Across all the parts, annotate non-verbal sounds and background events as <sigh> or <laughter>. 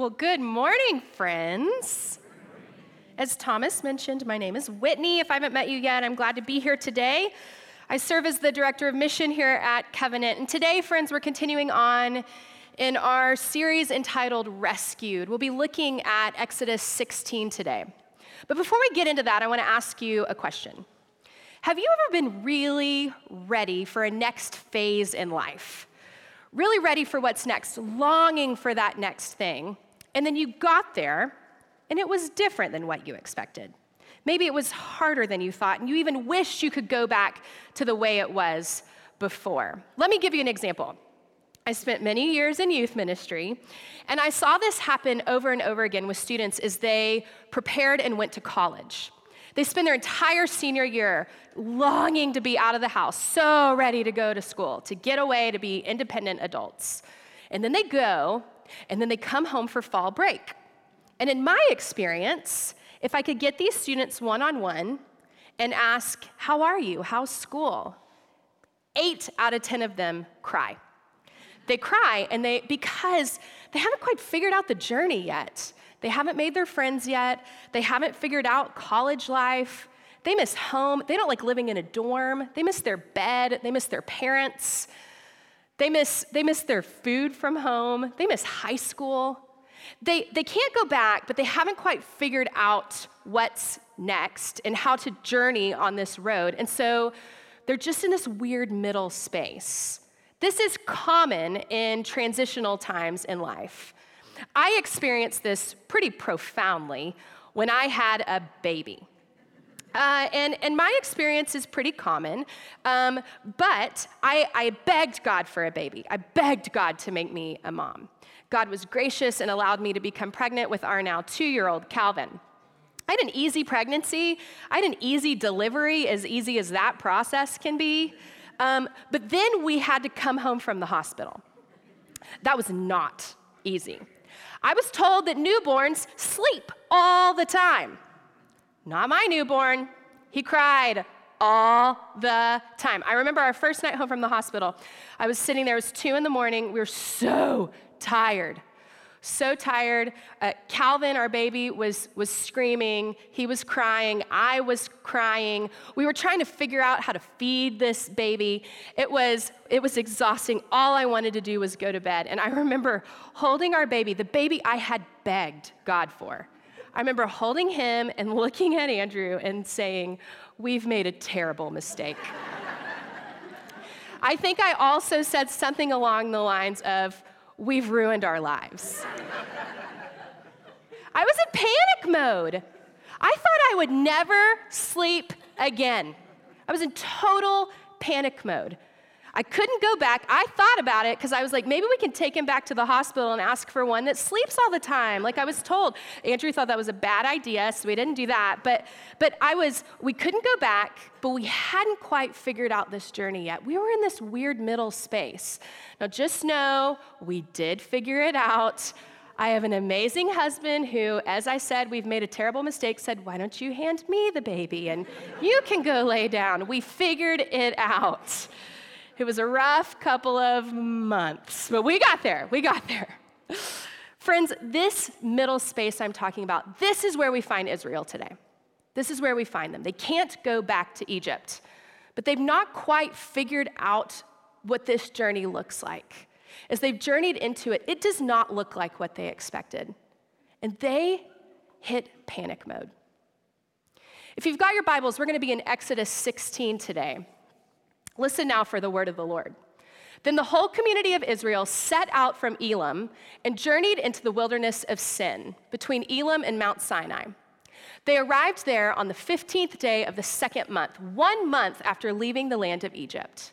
Well, good morning, friends. As Thomas mentioned, my name is Whitney. If I haven't met you yet, I'm glad to be here today. I serve as the director of mission here at Covenant. And today, friends, we're continuing on in our series entitled Rescued. We'll be looking at Exodus 16 today. But before we get into that, I want to ask you a question. Have you ever been really ready for a next phase in life? Really ready for what's next, longing for that next thing. And then you got there, and it was different than what you expected. Maybe it was harder than you thought, and you even wished you could go back to the way it was before. Let me give you an example. I spent many years in youth ministry, and I saw this happen over and over again with students as they prepared and went to college. They spend their entire senior year longing to be out of the house, so ready to go to school, to get away, to be independent adults. And then they go, and then they come home for fall break. And in my experience, if I could get these students one on one and ask, How are you? How's school? Eight out of 10 of them cry. They cry and they, because they haven't quite figured out the journey yet. They haven't made their friends yet. They haven't figured out college life. They miss home. They don't like living in a dorm. They miss their bed. They miss their parents. They miss, they miss their food from home. They miss high school. They, they can't go back, but they haven't quite figured out what's next and how to journey on this road. And so they're just in this weird middle space. This is common in transitional times in life. I experienced this pretty profoundly when I had a baby. Uh, and, and my experience is pretty common, um, but I, I begged God for a baby. I begged God to make me a mom. God was gracious and allowed me to become pregnant with our now two year old Calvin. I had an easy pregnancy. I had an easy delivery, as easy as that process can be. Um, but then we had to come home from the hospital. That was not easy. I was told that newborns sleep all the time. Not my newborn. He cried all the time. I remember our first night home from the hospital. I was sitting there, it was two in the morning. We were so tired so tired. Uh, Calvin, our baby, was, was screaming. He was crying. I was crying. We were trying to figure out how to feed this baby. It was, it was exhausting. All I wanted to do was go to bed. And I <laughs> remember holding our baby, the baby I had begged God for. I remember holding him and <laughs> looking at Andrew and saying, We've made a terrible mistake. I think I also said something along the lines of, we've ruined our lives. I was in panic mode. I thought I would never sleep again. I was in total panic mode. I couldn't go back. I thought about it because I was like, maybe we can take him back to the hospital and ask for one that sleeps all the time, like I was told. Andrew thought that was a bad idea, so we didn't do that. But, but I was, we couldn't go back, but we hadn't quite figured out this journey yet. We were in this weird middle space. Now, just know we did figure it out. I have an amazing husband who, as I said, we've made a terrible mistake, said, Why don't you hand me the baby and you can go lay down? We figured it out. It was a rough couple of months, but we got there. We got there. Friends, this middle space I'm talking about, this is where we find Israel today. This is where we find them. They can't go back to Egypt, but they've not quite figured out what this journey looks like. As they've journeyed into it, it does not look like what they expected. And they hit panic mode. If you've got your Bibles, we're going to be in Exodus 16 today. Listen now for the word of the Lord. Then the whole community of Israel set out from Elim and journeyed into the wilderness of Sin, between Elim and Mount Sinai. They arrived there on the 15th day of the second month, one month after leaving the land of Egypt.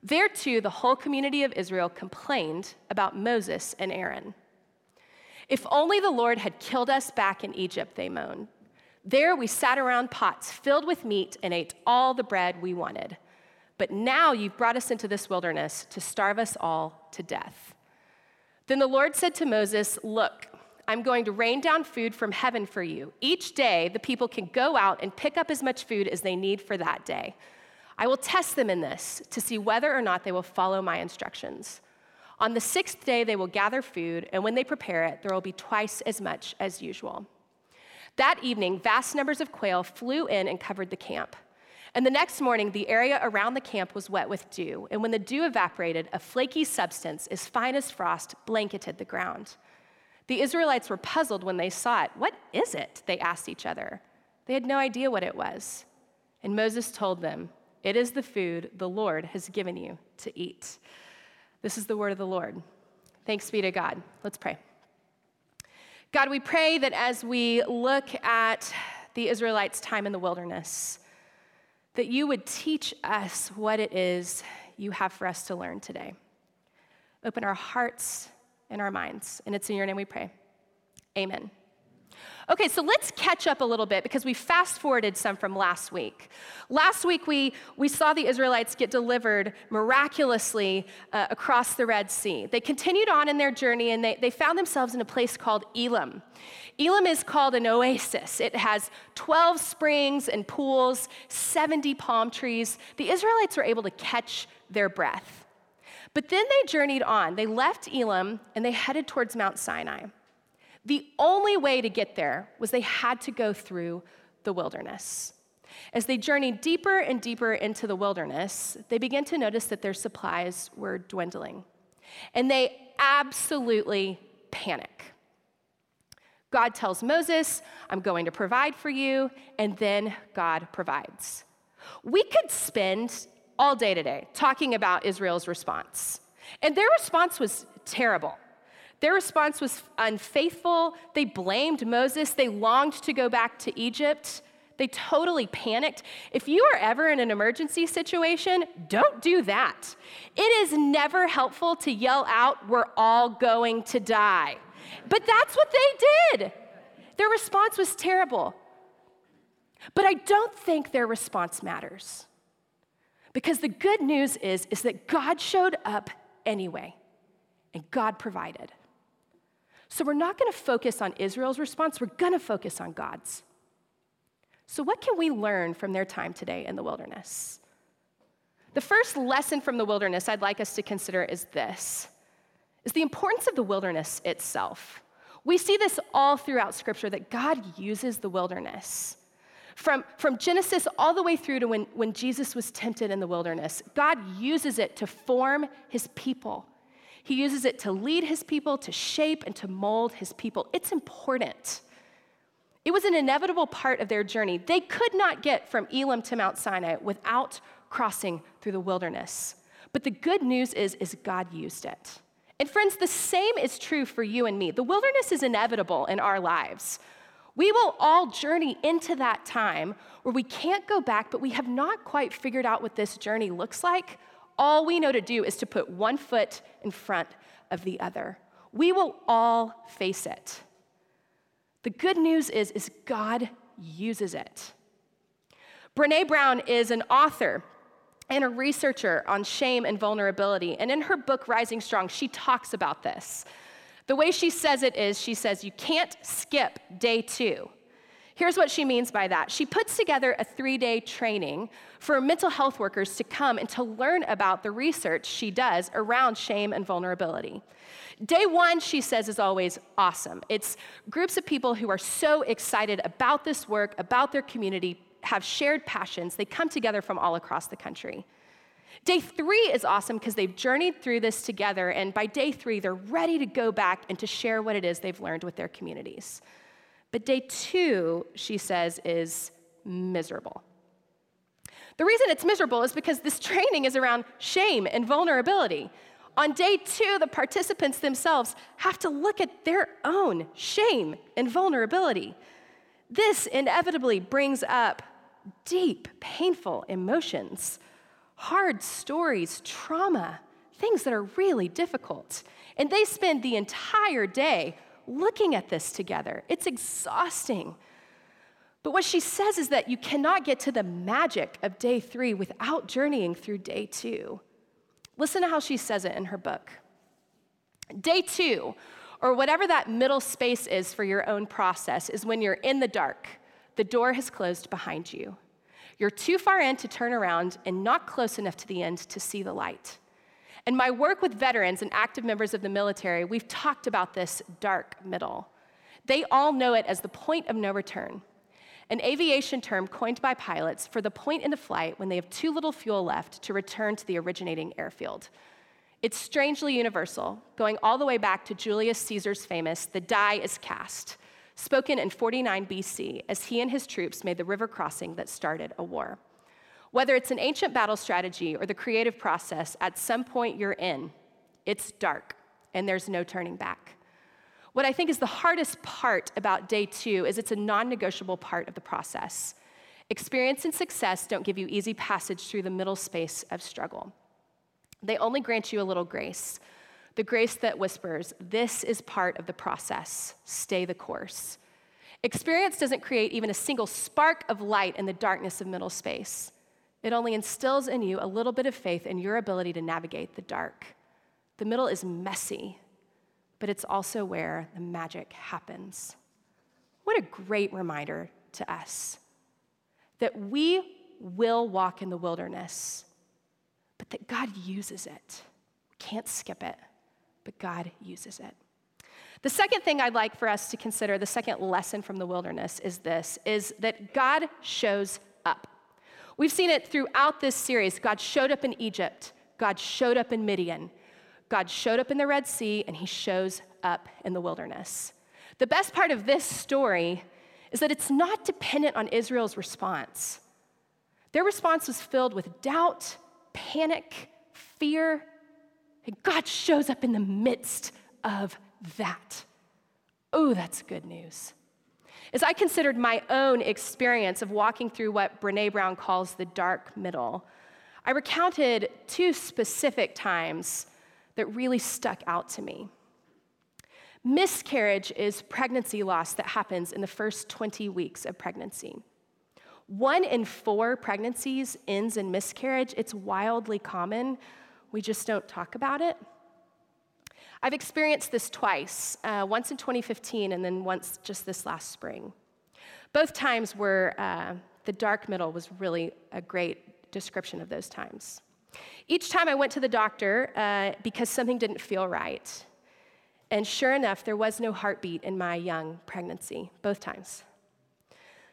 There, too, the whole community of Israel complained about Moses and Aaron. If only the Lord had killed us back in Egypt, they moaned. There we sat around pots filled with meat and ate all the bread we wanted. But now you've brought us into this wilderness to starve us all to death. Then the Lord said to Moses, Look, I'm going to rain down food from heaven for you. Each day, the people can go out and pick up as much food as they need for that day. I will test them in this to see whether or not they will follow my instructions. On the sixth day, they will gather food, and when they prepare it, there will be twice as much as usual. That evening, vast numbers of quail flew in and covered the camp. And the next morning, the area around the camp was wet with dew. And when the dew evaporated, a flaky substance as fine as frost blanketed the ground. The Israelites were puzzled when they saw it. What is it? They asked each other. They had no idea what it was. And Moses told them, It is the food the Lord has given you to eat. This is the word of the Lord. Thanks be to God. Let's pray. God, we pray that as we look at the Israelites' time in the wilderness, that you would teach us what it is you have for us to learn today. Open our hearts and our minds. And it's in your name we pray. Amen. Okay, so let's catch up a little bit because we fast forwarded some from last week. Last week, we, we saw the Israelites get delivered miraculously uh, across the Red Sea. They continued on in their journey and they, they found themselves in a place called Elim. Elim is called an oasis. It has 12 springs and pools, 70 palm trees. The Israelites were able to catch their breath. But then they journeyed on. They left Elim and they headed towards Mount Sinai. The only way to get there was they had to go through the wilderness. As they journeyed deeper and deeper into the wilderness, they began to notice that their supplies were dwindling. And they absolutely panic. God tells Moses, I'm going to provide for you, and then God provides. We could spend all day today talking about Israel's response. And their response was terrible. Their response was unfaithful. They blamed Moses. They longed to go back to Egypt. They totally panicked. If you are ever in an emergency situation, don't do that. It is never helpful to yell out, We're all going to die. But that's what they did. Their response was terrible. But I don't think their response matters. Because the good news is, is that God showed up anyway, and God provided. So we're not going to focus on Israel's response, we're going to focus on God's. So, what can we learn from their time today in the wilderness? The first lesson from the wilderness I'd like us to consider is this is the importance of the wilderness itself. We see this all throughout Scripture that God uses the wilderness. From, from Genesis all the way through to when, when Jesus was tempted in the wilderness, God uses it to form his people. He uses it to lead his people, to shape and to mold his people. It's important. It was an inevitable part of their journey. They could not get from Elim to Mount Sinai without crossing through the wilderness. But the good news is, is God used it. And friends, the same is true for you and me. The wilderness is inevitable in our lives. We will all journey into that time where we can't go back, but we have not quite figured out what this journey looks like all we know to do is to put one foot in front of the other. We will all face it. The good news is, is God uses it. Brene Brown is an author and a researcher on shame and vulnerability. And in her book, Rising Strong, she talks about this. The way she says it is she says, You can't skip day two. Here's what she means by that. She puts together a three day training for mental health workers to come and to learn about the research she does around shame and vulnerability. Day one, she says, is always awesome. It's groups of people who are so excited about this work, about their community, have shared passions. They come together from all across the country. Day three is awesome because they've journeyed through this together, and by day three, they're ready to go back and to share what it is they've learned with their communities. But day two, she says, is miserable. The reason it's miserable is because this training is around shame and vulnerability. On day two, the participants themselves have to look at their own shame and vulnerability. This inevitably brings up deep, painful emotions, hard stories, trauma, things that are really difficult. And they spend the entire day looking at this together. It's exhausting. But what she says is that you cannot get to the magic of day three without journeying through day two. Listen to how she says it in her book. Day two, or whatever that middle space is for your own process, is when you're in the dark. The door has closed behind you. You're too far in to turn around and not close enough to the end to see the light. In my work with veterans and active members of the military, we've talked about this dark middle. They all know it as the point of no return, an aviation term coined by pilots for the point in the flight when they have too little fuel left to return to the originating airfield. It's strangely universal, going all the way back to Julius Caesar's famous, the die is cast, spoken in 49 BC as he and his troops made the river crossing that started a war. Whether it's an ancient battle strategy or the creative process, at some point you're in. It's dark, and there's no turning back. What I think is the hardest part about day two is it's a non negotiable part of the process. Experience and success don't give you easy passage through the middle space of struggle. They only grant you a little grace, the grace that whispers, This is part of the process, stay the course. Experience doesn't create even a single spark of light in the darkness of middle space. It only instills in you a little bit of faith in your ability to navigate the dark. The middle is messy, but it's also where the magic happens. What a great reminder to us that we will walk in the wilderness but that God uses it. We can't skip it, but God uses it. The second thing I'd like for us to consider, the second lesson from the wilderness is this is that God shows up. We've seen it throughout this series. God showed up in Egypt. God showed up in Midian. God showed up in the Red Sea and he shows up in the wilderness. The best part of this story is that it's not dependent on Israel's response. Their response was filled with doubt panic, fear, and God shows up in the midst of that. Oh, that's good news. As I considered my own experience of walking through what Brene Brown calls the dark middle, I recounted two specific times that really stuck out to me. Miscarriage is pregnancy loss that happens in the first 20 weeks of pregnancy. One in four pregnancies ends in miscarriage. It's wildly common. We just don't talk about it. I've experienced this twice, uh, once in 2015 and then once just this last spring. Both times were uh, the dark middle was really a great description of those times. Each time I went to the doctor uh, because something didn't feel right. And sure enough, there was no heartbeat in my young pregnancy, both times.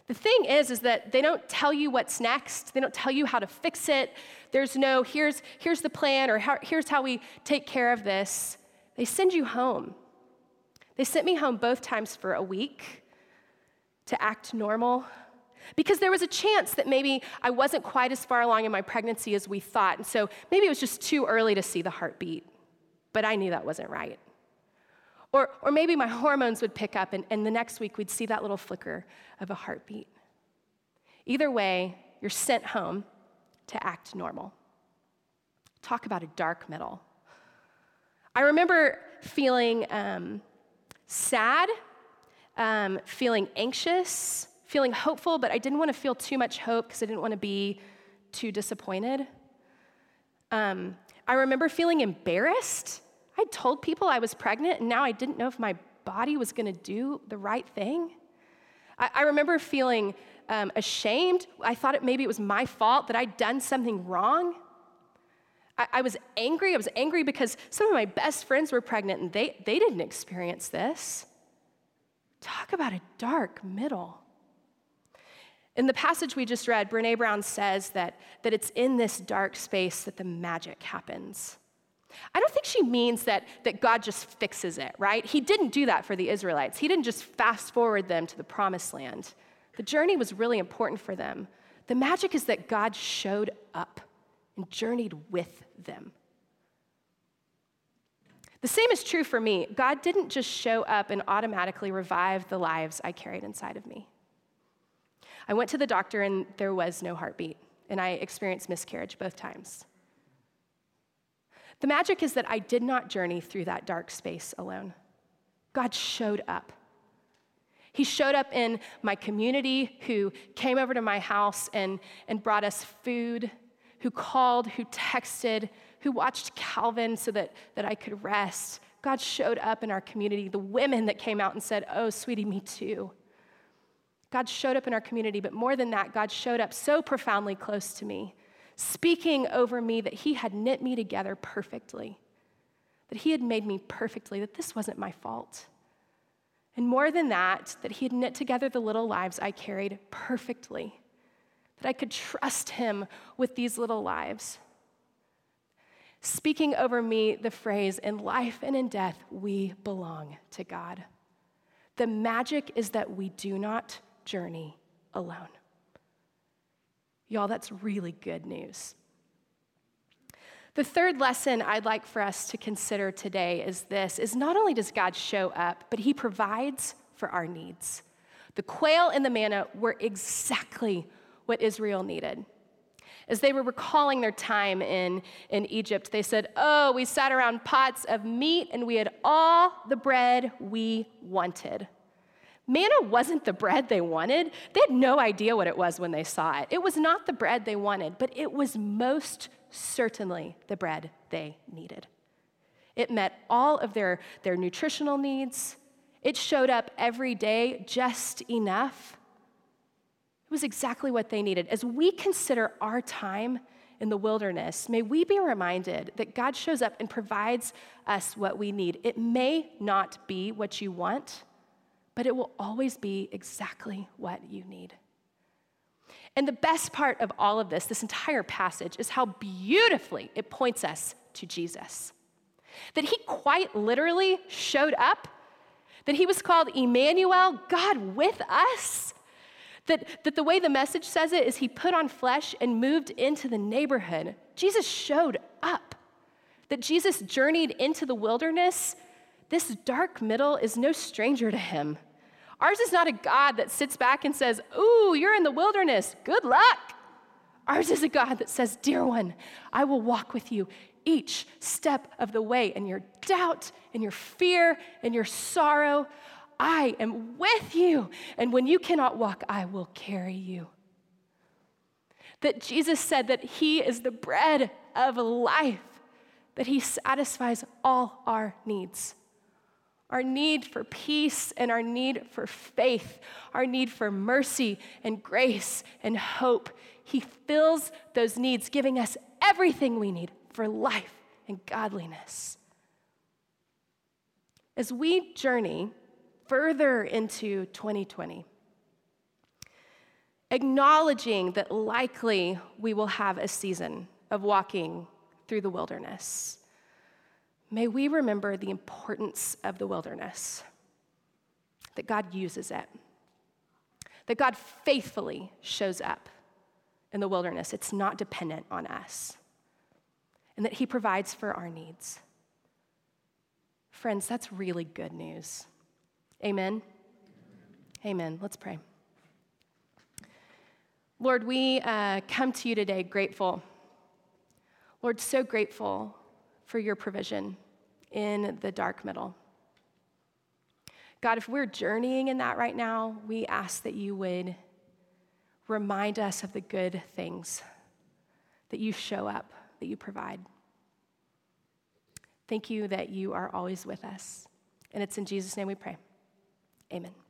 The thing is, is that they don't tell you what's next. They don't tell you how to fix it. There's no, here's, here's the plan, or here's how we take care of this. They send you home. They sent me home both times for a week to act normal because there was a chance that maybe I wasn't quite as far along in my pregnancy as we thought. And so maybe it was just too early to see the heartbeat. But I knew that wasn't right. Or, or maybe my hormones would pick up, and, and the next week we'd see that little flicker of a heartbeat. Either way, you're sent home to act normal. Talk about a dark middle. I remember feeling um, sad, um, feeling anxious, feeling hopeful, but I didn't want to feel too much hope because I didn't want to be too disappointed. Um, I remember feeling embarrassed I told people I was pregnant, and now I didn't know if my body was going to do the right thing. I, I remember feeling um, ashamed. I thought it, maybe it was my fault that I'd done something wrong. I, I was angry. I was angry because some of my best friends were pregnant and they, they didn't experience this. Talk about a dark middle. In the passage we just read, Brene Brown says that, that it's in this dark space that the magic happens. I don't think she means that, that God just fixes it, right? He didn't do that for the Israelites. He didn't just fast forward them to the promised land. The journey was really important for them. The magic is that God showed up and journeyed with them. The same is true for me. God didn't just show up and automatically revive the lives I carried inside of me. I went to the doctor and there was no heartbeat, and I experienced miscarriage both times. The magic is that I did not journey through that dark space alone. God showed up. He showed up in my community who came over to my house and, and brought us food, who called, who texted, who watched Calvin so that, that I could rest. God showed up in our community. The women that came out and said, Oh, sweetie, me too. God showed up in our community, but more than that, God showed up so profoundly close to me speaking over me that He had knit me together perfectly, that He had made me perfectly, that this wasn't my fault. And more than that, that He had knit together the little lives I carried perfectly, that I could trust Him with these little lives. Speaking over me the phrase, in life and in death, we belong to God. The magic is that we do not journey alone. Y'all, that's really good news. The third lesson I'd like for us to consider today is this is not only does God show up, but he provides for our needs. The quail and the manna were exactly what Israel needed. As they were recalling their time in, in Egypt, they said, Oh, we sat around pots of meat and we had all the bread we wanted. Manna wasn't the bread they wanted. They had no idea what it was when they saw it. It was not the bread they wanted, but it was most certainly the bread they needed. It met all of their, their nutritional needs. It showed up every day just enough. It was exactly what they needed. As we consider our time in the wilderness, may we be reminded that God shows up and provides us what we need. It may not be what you want but it will always be exactly what you need. And the best part of all of this, this entire passage, is how beautifully it points us to Jesus. That he quite literally showed up, that he was called Emmanuel, God with us. That, that the way the message says it is he put on flesh and moved into the neighborhood. Jesus showed up. That Jesus journeyed into the wilderness this dark middle is no stranger to him. Ours is not a God that sits back and says, Ooh, you're in the wilderness. Good luck. Ours is a God that says, Dear one, I will walk with you each step of the way in your doubt, in your fear, in your sorrow. I am with you. And when you cannot walk, I will carry you. That Jesus said that He is the bread of life, that He satisfies all our needs our need for peace and our need for faith, our need for mercy and grace and hope. He fills those needs, giving us everything we need for life and godliness. As we journey further into 2020, acknowledging that likely we will have a season of walking through the wilderness May we remember the importance of the wilderness, that God uses it, that God faithfully shows up in the wilderness. It's not dependent on us, and that He provides for our needs. Friends, that's really good news. Amen. Amen. Let's pray. Lord, we uh, come to you today grateful. Lord, so grateful for your provision in the dark middle. God, if we're journeying in that right now, we ask that you would remind us of the good things that you show up, that you provide. Thank you that you are always with us. And it's in Jesus' name we pray. Amen.